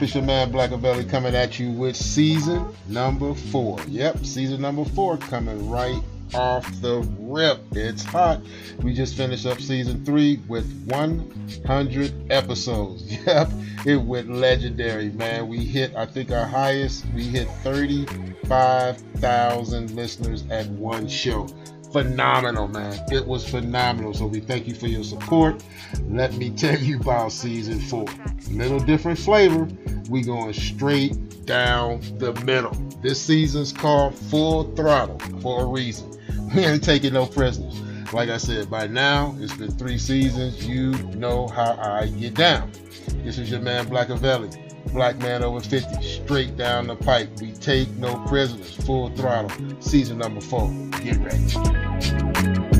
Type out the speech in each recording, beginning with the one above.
Up? It's your man Blackavelli coming at you with season number four. Yep, season number four coming right off the rip. It's hot. We just finished up season three with 100 episodes. Yep, it went legendary, man. We hit, I think, our highest. We hit 35,000 listeners at one show phenomenal, man. It was phenomenal. So we thank you for your support. Let me tell you about season four. Little different flavor. We going straight down the middle. This season's called Full Throttle for a reason. We ain't taking no prisoners. Like I said, by now it's been three seasons. You know how I get down. This is your man Black Blackavelli. Black man over 50, straight down the pipe. We take no prisoners, full throttle. Season number four. Get ready.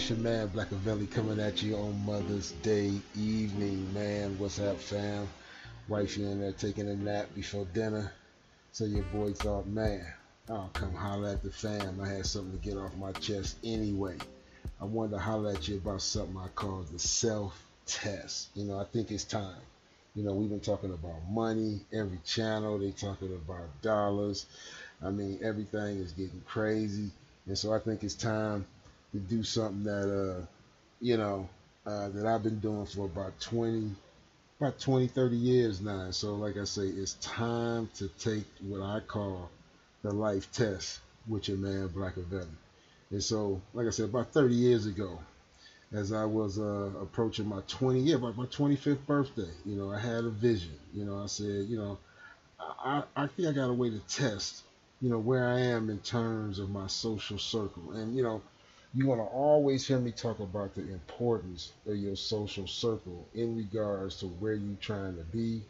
It's your man Blackavelli coming at you on Mother's Day evening, man. What's up, fam? Wifey in there taking a nap before dinner. So your boy thought, man, I'll come holler at the fam. I had something to get off my chest anyway. I wanted to holler at you about something I call the self test. You know, I think it's time. You know, we've been talking about money, every channel, they talking about dollars. I mean, everything is getting crazy. And so I think it's time to do something that, uh, you know, uh, that I've been doing for about 20, about 20, 30 years now. So, like I say, it's time to take what I call the life test with your man, Black Event. And so, like I said, about 30 years ago, as I was uh, approaching my 20, yeah, about my 25th birthday, you know, I had a vision. You know, I said, you know, I, I think I got a way to test, you know, where I am in terms of my social circle. And, you know, you want to always hear me talk about the importance of your social circle in regards to where you're trying to be,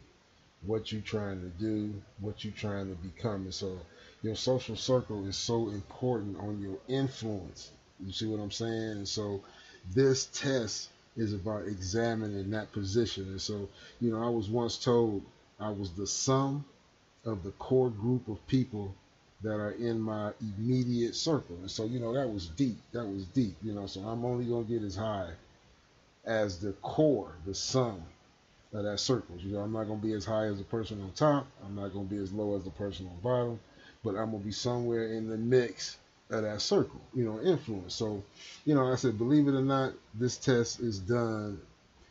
what you're trying to do, what you're trying to become. And so your social circle is so important on your influence. You see what I'm saying? And so this test is about examining that position. And so, you know, I was once told I was the sum of the core group of people that are in my immediate circle. And so, you know, that was deep. That was deep, you know. So I'm only going to get as high as the core, the sum of that circle. You know, I'm not going to be as high as the person on top. I'm not going to be as low as the person on bottom. But I'm going to be somewhere in the mix of that circle, you know, influence. So, you know, I said, believe it or not, this test is done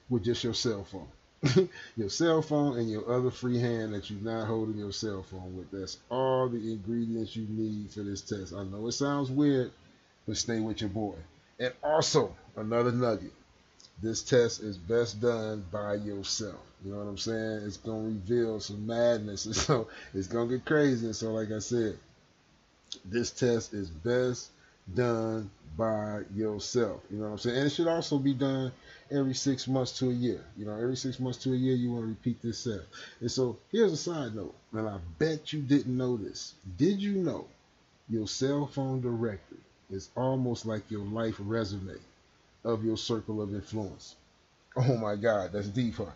with just your cell phone. your cell phone and your other free hand that you're not holding your cell phone with. That's all the ingredients you need for this test. I know it sounds weird, but stay with your boy. And also, another nugget. This test is best done by yourself. You know what I'm saying? It's gonna reveal some madness, and so it's gonna get crazy. And so, like I said, this test is best done by yourself. You know what I'm saying? And it should also be done every six months to a year. You know, every six months to a year, you want to repeat this test. And so, here's a side note, and I bet you didn't know this. Did you know Your cell phone directory is almost like your life resume of your circle of influence. Oh my God, that's deep, huh?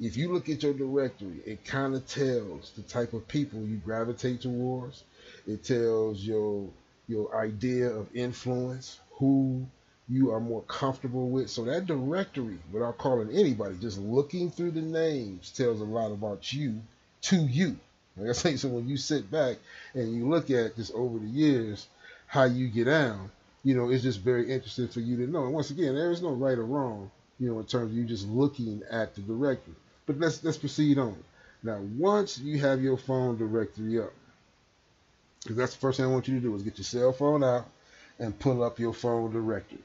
If you look at your directory, it kind of tells the type of people you gravitate towards. It tells your your idea of influence, who you are more comfortable with. So that directory, without calling anybody, just looking through the names tells a lot about you to you. Like I say, so when you sit back and you look at just over the years how you get down, you know, it's just very interesting for you to know. And once again, there is no right or wrong, you know, in terms of you just looking at the directory. But let's let's proceed on. Now, once you have your phone directory up, because that's the first thing I want you to do is get your cell phone out and pull up your phone directory.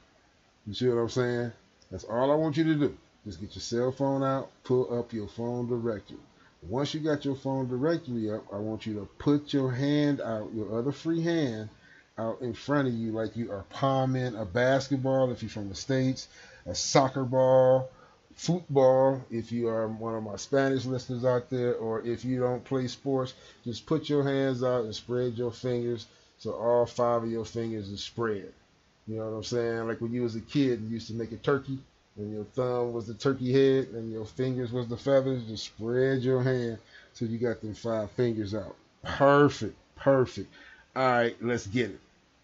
You see what I'm saying? That's all I want you to do. Just get your cell phone out, pull up your phone directory. Once you got your phone directory up, I want you to put your hand out, your other free hand, out in front of you like you are palming a basketball if you're from the States, a soccer ball, football if you are one of my Spanish listeners out there, or if you don't play sports, just put your hands out and spread your fingers so all five of your fingers are spread. You know what I'm saying? Like when you was a kid, you used to make a turkey, and your thumb was the turkey head, and your fingers was the feathers. Just spread your hand so you got them five fingers out. Perfect, perfect. All right, let's get it.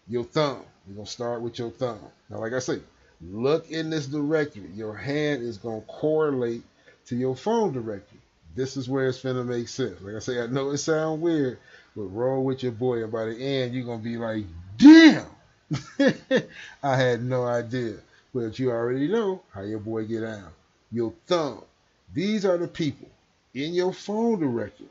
Your thumb. We're gonna start with your thumb. Now, like I say, look in this directory. Your hand is gonna correlate to your phone directory. This is where it's gonna make sense. Like I say, I know it sounds weird, but roll with your boy, and by the end, you're gonna be like, damn. I had no idea. But you already know how your boy get out. Your thumb. These are the people in your phone directory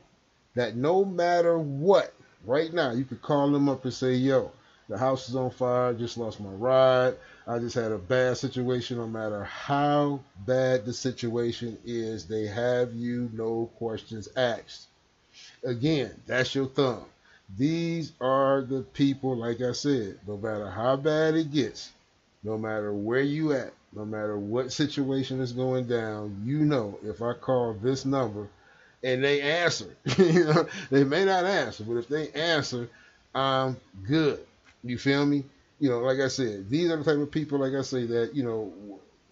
that no matter what, right now, you could call them up and say, yo, the house is on fire, just lost my ride. I just had a bad situation. No matter how bad the situation is, they have you no questions asked. Again, that's your thumb. These are the people, like I said, no matter how bad it gets, no matter where you at, no matter what situation is going down, you know if I call this number and they answer, you know, they may not answer, but if they answer, I'm good. You feel me? You know, like I said, these are the type of people, like I say, that, you know,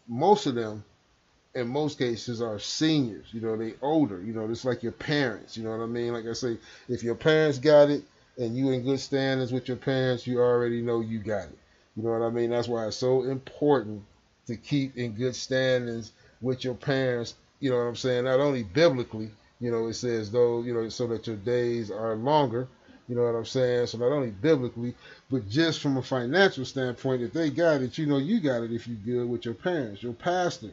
most of them in most cases are seniors. You know, they older. You know, it's like your parents. You know what I mean? Like I say, if your parents got it and you in good standings with your parents, you already know you got it. You know what I mean? That's why it's so important to keep in good standings with your parents. You know what I'm saying? Not only biblically, you know, it says though, you know, so that your days are longer. You know what I'm saying? So not only biblically, but just from a financial standpoint, if they got it, you know you got it if you're good with your parents, your pastor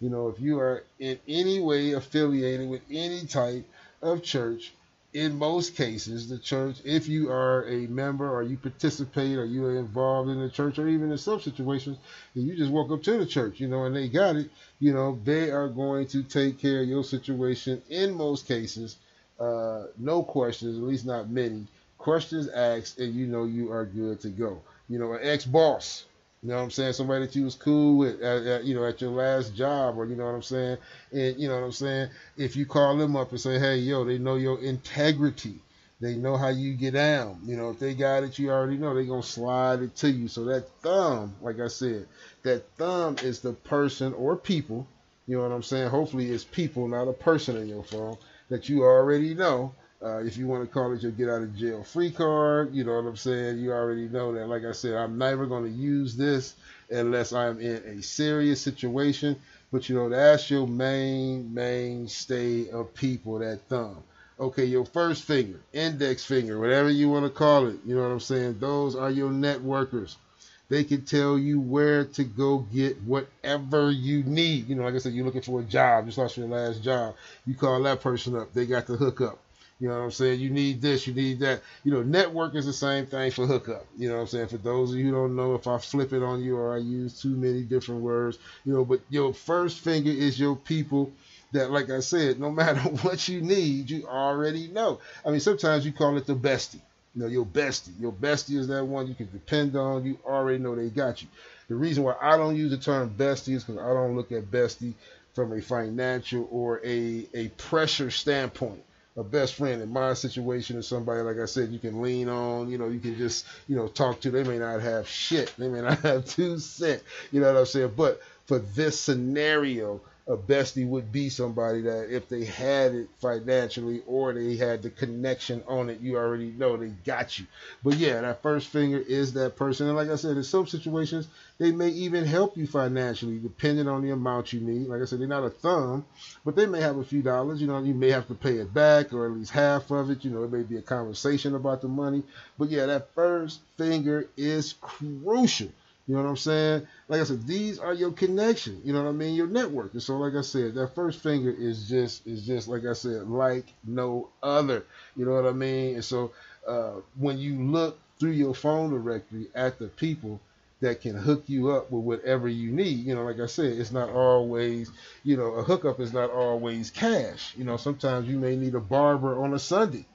you know, if you are in any way affiliated with any type of church, in most cases, the church, if you are a member or you participate or you are involved in the church or even in some situations, and you just walk up to the church, you know, and they got it, you know, they are going to take care of your situation in most cases. Uh, no questions, at least not many. Questions asked, and you know you are good to go. You know, an ex boss, you know what I'm saying? Somebody that you was cool with, at, at, you know, at your last job, or you know what I'm saying? And you know what I'm saying? If you call them up and say, "Hey, yo," they know your integrity. They know how you get down. You know, if they got it, you already know they're gonna slide it to you. So that thumb, like I said, that thumb is the person or people. You know what I'm saying? Hopefully, it's people, not a person in your phone that you already know uh, if you want to call it your get out of jail free card, you know what I'm saying? You already know that. Like I said, I'm never going to use this unless I'm in a serious situation. But you know, that's your main mainstay of people, that thumb. Okay, your first finger, index finger, whatever you want to call it. You know what I'm saying? Those are your networkers. They can tell you where to go get whatever you need. You know, like I said, you're looking for a job, just lost your last job. You call that person up, they got the hookup. You know what I'm saying? You need this, you need that. You know, network is the same thing for hookup. You know what I'm saying? For those of you who don't know, if I flip it on you or I use too many different words, you know, but your first finger is your people that, like I said, no matter what you need, you already know. I mean, sometimes you call it the bestie. You know, your bestie. Your bestie is that one you can depend on. You already know they got you. The reason why I don't use the term bestie is because I don't look at bestie from a financial or a, a pressure standpoint. a best friend in my situation is somebody like I said you can lean on. You know, you can just you know talk to. They may not have shit. They may not have two cent. You know what I'm saying? But for this scenario, a bestie would be somebody that if they had it financially or they had the connection on it, you already know they got you. But yeah, that first finger is that person. And like I said, in some situations, they may even help you financially, depending on the amount you need. Like I said, they're not a thumb, but they may have a few dollars. You know, you may have to pay it back or at least half of it. You know, it may be a conversation about the money. But yeah, that first finger is crucial. You know what I'm saying? Like I said, these are your connection. You know what I mean? Your network. And so, like I said, that first finger is just is just like I said, like no other. You know what I mean? And so, uh, when you look through your phone directory at the people that can hook you up with whatever you need, you know, like I said, it's not always, you know, a hookup is not always cash. You know, sometimes you may need a barber on a Sunday.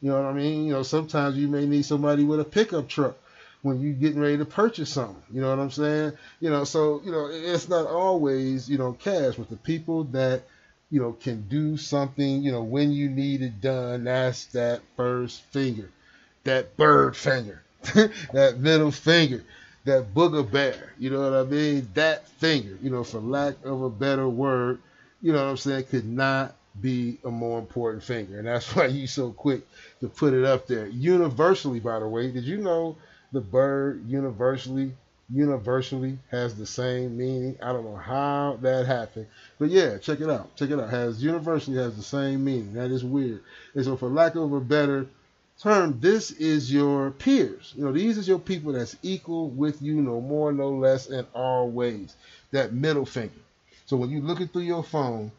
You know what I mean? You know, sometimes you may need somebody with a pickup truck when you getting ready to purchase something. You know what I'm saying? You know, so you know it's not always you know cash, but the people that you know can do something. You know when you need it done. That's that first finger, that bird finger, that middle finger. That booger bear, you know what I mean? That finger, you know, for lack of a better word, you know what I'm saying, could not be a more important finger. And that's why you so quick to put it up there. Universally, by the way, did you know the bird universally universally has the same meaning. I don't know how that happened, but yeah, check it out. Check it out. Has universally has the same meaning. That is weird. And so, for lack of a better term, this is your peers. You know, these is your people that's equal with you, no more, no less, in all ways. That middle finger. So when you're looking through your phone,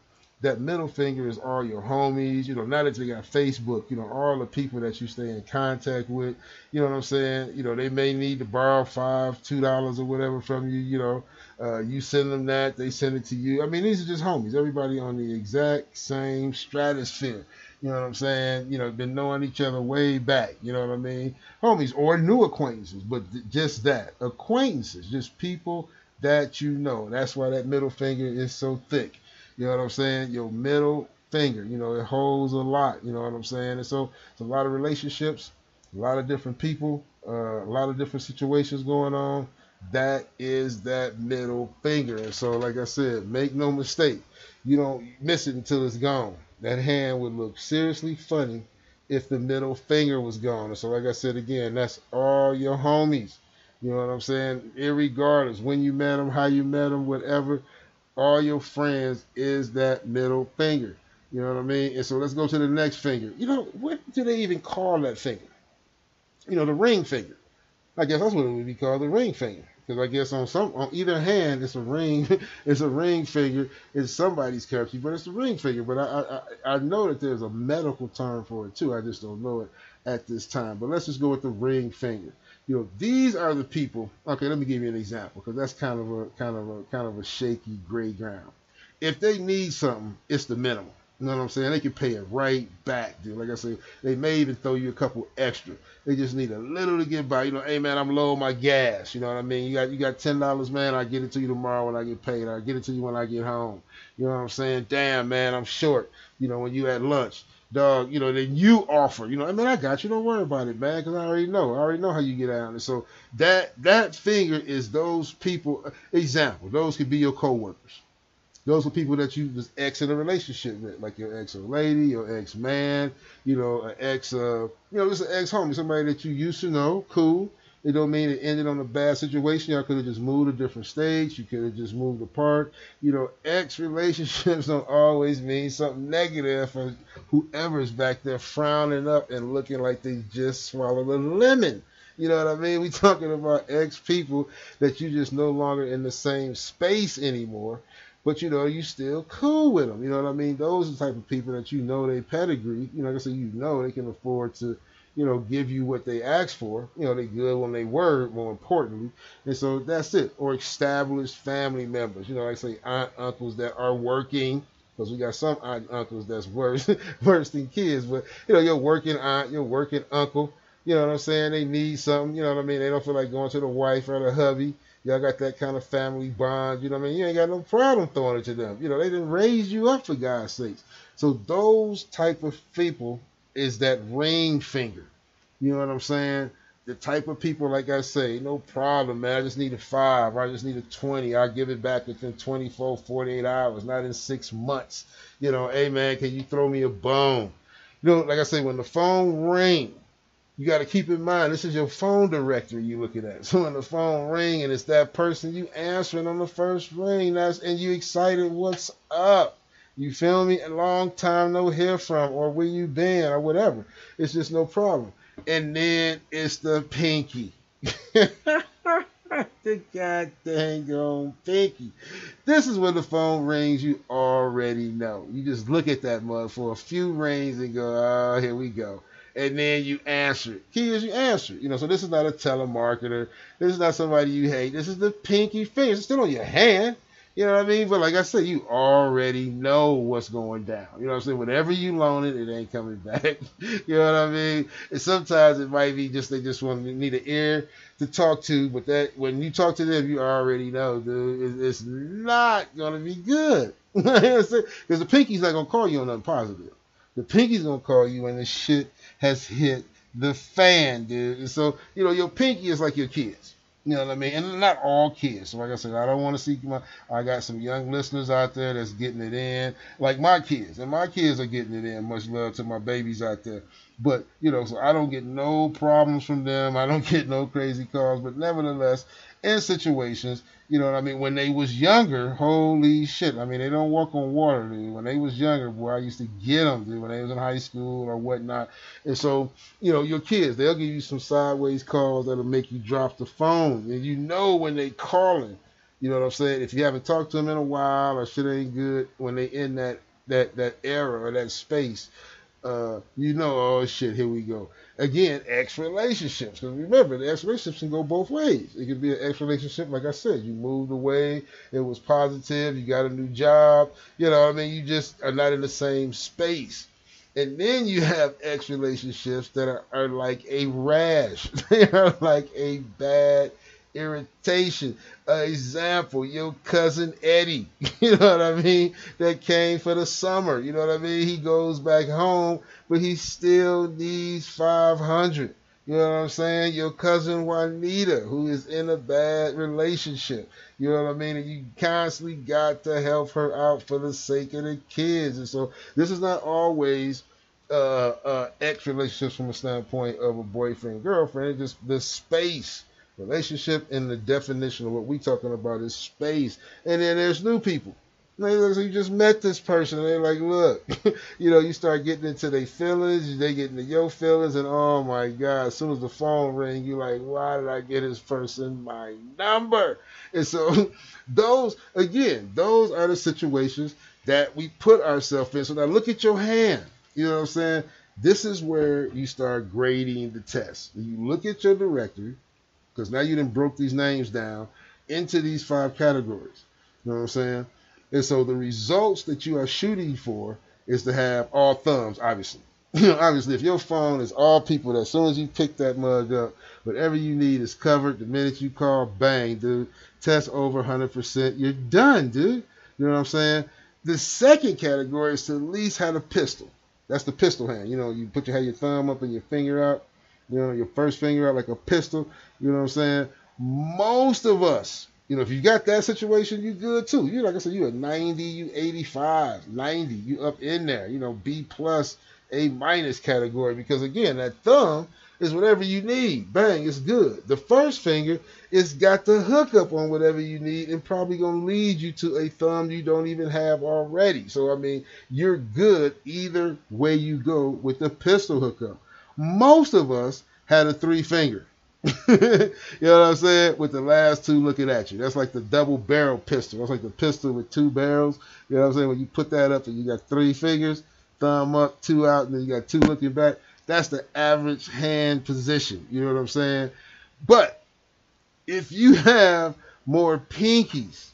that middle finger is all your homies. You know, now that you got Facebook, you know, all the people that you stay in contact with. You know what I'm saying? You know, they may need to borrow five, two dollars or whatever from you. You know, uh, you send them that, they send it to you. I mean, these are just homies. Everybody on the exact same stratosphere. You know what I'm saying? You know, been knowing each other way back. You know what I mean? Homies or new acquaintances, but just that acquaintances, just people that you know. That's why that middle finger is so thick. You know what I'm saying? Your middle finger, you know, it holds a lot. You know what I'm saying? And so it's a lot of relationships, a lot of different people, uh, a lot of different situations going on. That is that middle finger. And so, like I said, make no mistake, you don't miss it until it's gone. That hand would look seriously funny if the middle finger was gone. And so, like I said again, that's all your homies. You know what I'm saying? Irregardless when you met them, how you met them, whatever all your friends is that middle finger. You know what I mean? And so let's go to the next finger. You know, what do they even call that finger? You know, the ring finger. I guess that's what it would be called, the ring finger. Because I guess on some on either hand it's a ring, it's a ring finger. It's somebody's country, but it's a ring finger. But I, I I know that there's a medical term for it too. I just don't know it at this time. But let's just go with the ring finger you know, these are the people. Okay, let me give you an example because that's kind of a kind of a kind of a shaky gray ground. If they need something, it's the minimum. You know what I'm saying? They can pay it right back, dude. Like I said, they may even throw you a couple extra. They just need a little to get by. You know, hey man, I'm low on my gas. You know what I mean? You got you got ten dollars, man. I get it to you tomorrow when I get paid. I get it to you when I get home. You know what I'm saying? Damn, man, I'm short. You know, when you at lunch dog, you know, then you offer, you know, I mean, I got you. Don't worry about it, man, because I already know. I already know how you get out. And so that that finger is those people. Example, those could be your coworkers. Those are people that you was ex in a relationship with, like your ex lady, your ex man, you know, an ex, uh, you know, just an ex homie, somebody that you used to know, cool. It don't mean it ended on a bad situation. Y'all could have just moved to different states. You could have just moved apart. You know, ex relationships don't always mean something negative for whoever's back there frowning up and looking like they just swallowed a lemon. You know what I mean? We talking about ex people that you just no longer in the same space anymore, but you know you still cool with them. You know what I mean? Those are the type of people that you know they pedigree. You know, like I said, you know they can afford to you know, give you what they asked for. You know, they good when they were, more importantly. And so that's it. Or established family members. You know, like say aunt, uncles that are working. Because we got some aunt uncles that's worse worse than kids. But you know, your working aunt, your working uncle. You know what I'm saying? They need something. You know what I mean? They don't feel like going to the wife or the hubby. Y'all got that kind of family bond. You know what I mean? You ain't got no problem throwing it to them. You know, they didn't raise you up for God's sakes. So those type of people is that ring finger. You know what I'm saying? The type of people, like I say, no problem, man. I just need a five. I just need a 20. I'll give it back within 24, 48 hours, not in six months. You know, hey, man, can you throw me a bone? You know, like I say, when the phone ring, you got to keep in mind this is your phone directory you're looking at. So when the phone ring and it's that person you answering on the first ring, that's and you excited, what's up? You feel me? A long time no hear from, or where you been, or whatever. It's just no problem. And then it's the pinky. the god dang on pinky. This is when the phone rings, you already know. You just look at that mug for a few rings and go, oh, here we go. And then you answer it. Key is you answer it. You know, so this is not a telemarketer. This is not somebody you hate. This is the pinky finger. It's still on your hand. You know what I mean? But like I said, you already know what's going down. You know what I'm saying? Whenever you loan it, it ain't coming back. you know what I mean? And sometimes it might be just they just want to need an ear to talk to, but that when you talk to them, you already know, dude, it's not gonna be good. Because the pinky's not gonna call you on nothing positive. The pinky's gonna call you when the shit has hit the fan, dude. And so, you know, your pinky is like your kids. You know what I mean? And not all kids. So like I said, I don't want to see my. I got some young listeners out there that's getting it in, like my kids, and my kids are getting it in. Much love to my babies out there. But you know, so I don't get no problems from them. I don't get no crazy calls. But nevertheless, in situations, you know what I mean? When they was younger, holy shit. I mean, they don't walk on water, dude. When they was younger, boy, I used to get them, dude, when they was in high school or whatnot. And so, you know, your kids, they'll give you some sideways calls that'll make you drop the phone. And you know when they calling, you know what I'm saying? If you haven't talked to them in a while or shit ain't good, when they in that, that, that era or that space, uh, you know, oh shit, here we go. Again, ex relationships. Because remember, the ex relationships can go both ways. It could be an ex relationship, like I said, you moved away, it was positive, you got a new job, you know, I mean, you just are not in the same space. And then you have ex relationships that are, are like a rash. they are like a bad irritation. Uh, example, your cousin Eddie, you know what I mean, that came for the summer. You know what I mean? He goes back home, but he still needs 500. You know what I'm saying? Your cousin Juanita, who is in a bad relationship. You know what I mean? And you constantly got to help her out for the sake of the kids. And so this is not always uh, uh, ex relationships from a standpoint of a boyfriend girlfriend. It's just the space Relationship in the definition of what we talking about is space. And then there's new people. Like, so you just met this person, and they're like, look, you know, you start getting into their feelings, they get into your feelings, and oh my God, as soon as the phone ring, you're like, why did I get this person my number? And so, those, again, those are the situations that we put ourselves in. So now look at your hand. You know what I'm saying? This is where you start grading the test. You look at your directory, because now you didn't broke these names down into these five categories. You know what I'm saying? And so the results that you are shooting for is to have all thumbs, obviously. obviously, if your phone is all people, that as soon as you pick that mug up, whatever you need is covered. The minute you call, bang, dude, test over 100%. You're done, dude. You know what I'm saying? The second category is to at least have a pistol. That's the pistol hand. You know, you put your, have your thumb up and your finger out you know, your first finger out like a pistol. You know what I'm saying? Most of us, you know, if you got that situation, you good too. You like I said, you a 90, you 85, 90, you up in there. You know, B plus, A minus category because again, that thumb is whatever you need. Bang, it's good. The first finger is got the hookup on whatever you need and probably gonna lead you to a thumb you don't even have already. So I mean, you're good either way you go with the pistol hookup most of us had a three finger. you know what I'm saying? With the last two looking at you. That's like the double barrel pistol. That's like the pistol with two barrels. You know what I'm saying? When you put that up and you got three fingers, thumb up, two out, and then you got two looking back. That's the average hand position. You know what I'm saying? But if you have more pinkies,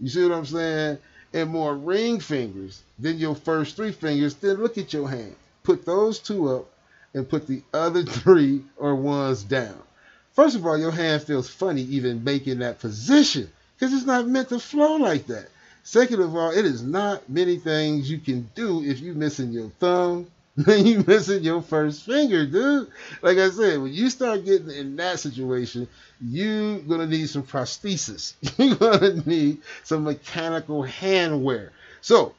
you see what I'm saying? And more ring fingers than your first three fingers, then look at your hand. Put those two up and put the other three or ones down. First of all, your hand feels funny even making that position because it's not meant to flow like that. Second of all, it is not many things you can do if you missing your thumb, then you missing your first finger, dude. Like I said, when you start getting in that situation, you're gonna need some prosthesis. You're gonna need some mechanical hand wear. So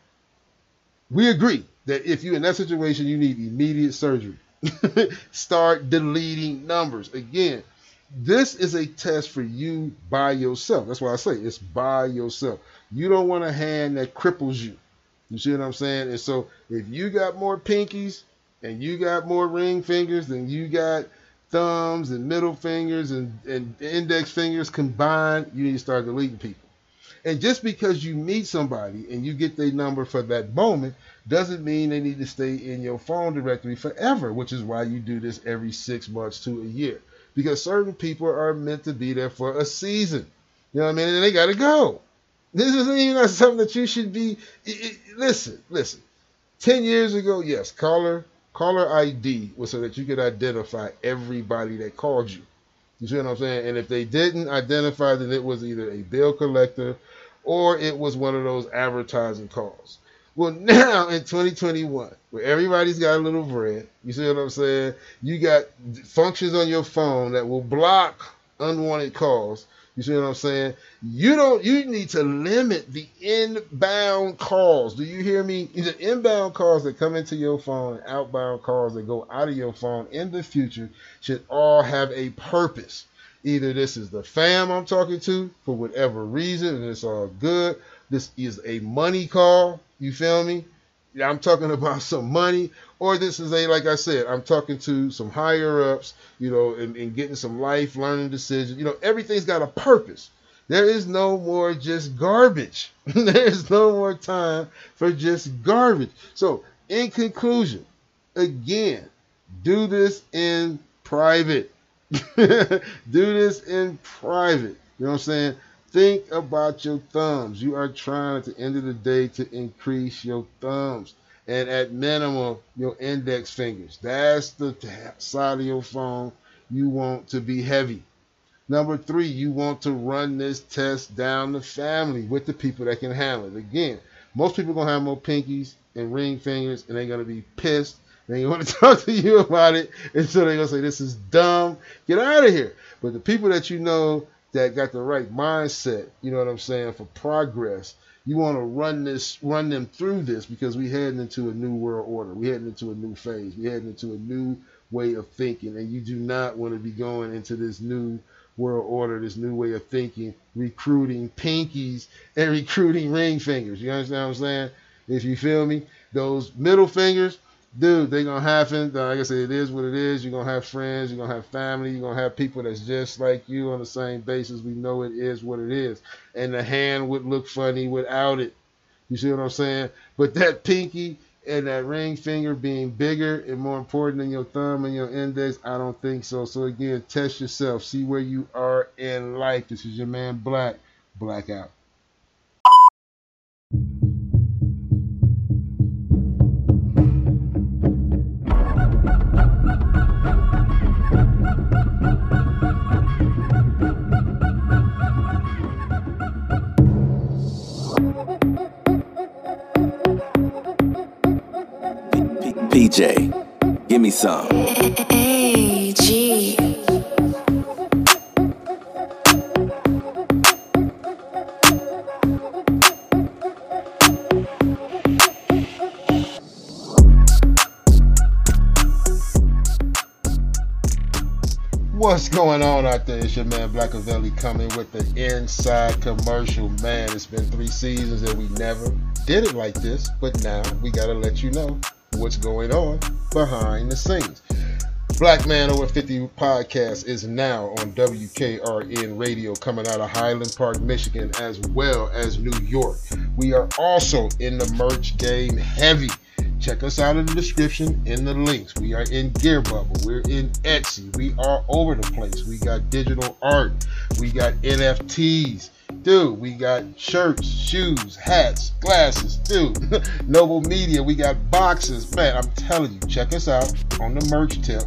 we agree that if you're in that situation, you need immediate surgery. Start deleting numbers. Again, this is a test for you by yourself. That's why I say it's by yourself. You don't want a hand that cripples you. You see what I'm saying? And so if you got more pinkies and you got more ring fingers than you got thumbs and middle fingers and, and index fingers combined, you need to start deleting people. And just because you meet somebody and you get their number for that moment doesn't mean they need to stay in your phone directory forever, which is why you do this every six months to a year. Because certain people are meant to be there for a season. You know what I mean? And they got to go. This isn't even something that you should be. It, it, listen, listen. Ten years ago, yes, caller caller ID was so that you could identify everybody that called you. You see what I'm saying? And if they didn't identify, then it was either a bill collector or it was one of those advertising calls. Well, now in 2021, where everybody's got a little bread, you see what I'm saying? You got functions on your phone that will block unwanted calls. You see what I'm saying? You don't. You need to limit the inbound calls. Do you hear me? The inbound calls that come into your phone, outbound calls that go out of your phone in the future should all have a purpose. Either this is the fam I'm talking to for whatever reason, and it's all good. This is a money call. You feel me? I'm talking about some money, or this is a like I said, I'm talking to some higher ups, you know, and, and getting some life learning decisions. You know, everything's got a purpose. There is no more just garbage. there is no more time for just garbage. So, in conclusion, again, do this in private. do this in private. You know what I'm saying? Think about your thumbs. You are trying at the end of the day to increase your thumbs. And at minimum, your index fingers. That's the side of your phone you want to be heavy. Number three, you want to run this test down the family with the people that can handle it. Again, most people are to have more pinkies and ring fingers, and they're to be pissed. They want to talk to you about it, and so they're to say, This is dumb. Get out of here. But the people that you know that got the right mindset, you know what I'm saying, for progress. You want to run this, run them through this because we heading into a new world order. We heading into a new phase. We heading into a new way of thinking, and you do not want to be going into this new world order, this new way of thinking, recruiting pinkies and recruiting ring fingers. You understand what I'm saying? If you feel me, those middle fingers, dude, they're gonna happen. Like I said, it is what it is. You're gonna have friends, you're gonna have family, you're gonna have people that's just like you on the same basis. We know it is what it is. And the hand would look funny without it. You see what I'm saying? But that pinky and that ring finger being bigger and more important than your thumb and your index, I don't think so. So again, test yourself. See where you are in life. This is your man Black. Blackout. PJ, give me some. Hey, What's going on out there? It's your man Blackavelli coming with the inside commercial. Man, it's been three seasons and we never did it like this, but now we gotta let you know what's going on behind the scenes. Black Man Over 50 podcast is now on WKRN radio coming out of Highland Park, Michigan, as well as New York. We are also in the merch game heavy. Check us out in the description in the links. We are in Gear Bubble. We're in Etsy. We are over the place. We got digital art. We got NFTs. Dude, we got shirts, shoes, hats, glasses. Dude, Noble Media. We got boxes. Man, I'm telling you, check us out on the merch tip.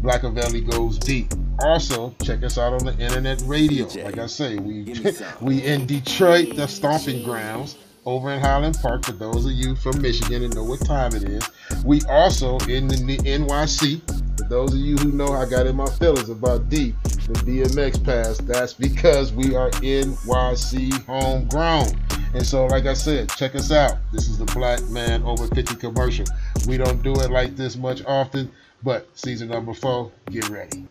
Blackavelli goes deep. also check us out on the internet radio. Like I say, we give me some. we in Detroit, the stomping grounds. Over in Highland Park, for those of you from Michigan and know what time it is. We also in the NYC. For those of you who know I got in my feelings about D, the DMX pass, that's because we are NYC homegrown. And so, like I said, check us out. This is the Black Man Over 50 commercial. We don't do it like this much often, but season number four, get ready.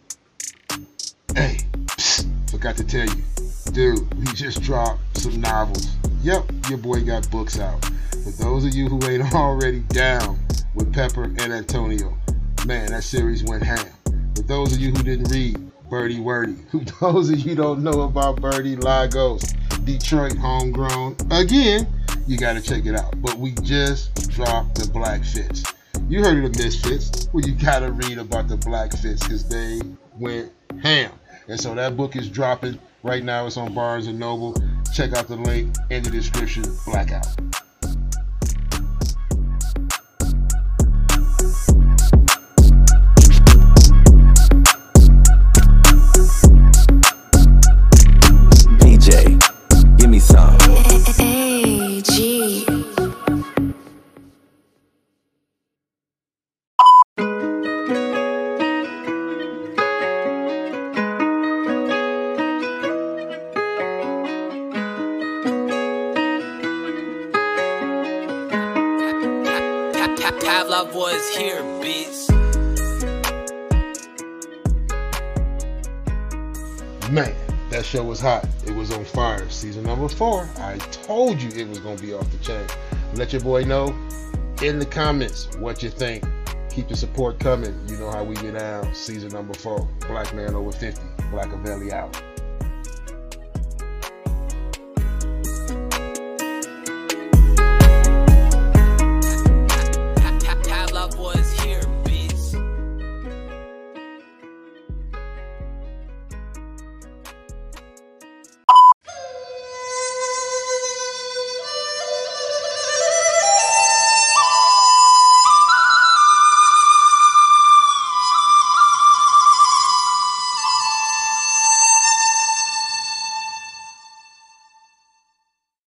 Hey, psst, forgot to tell you, dude, we just dropped some novels. Yep, your boy got books out. For those of you who ain't already down with Pepper and Antonio, man, that series went ham. For those of you who didn't read Berty Werty, who those of you don't know about Birdie Lagos, Detroit homegrown, again, you gotta check it out. But we just dropped the Black Fits. You heard of the Misfits. Well, you gotta read about the Black Fits because they went ham. And so that book is dropping right now. It's on Barnes and Noble. Check out the link in the description. Blackout. Man, that show was hot. It was on fire. Season number four. I told you it was gonna be off the chain. Let your boy know in the comments what you think. Keep the support coming. You know how we get down. Season number four. Black man over 50. Blackavelli out.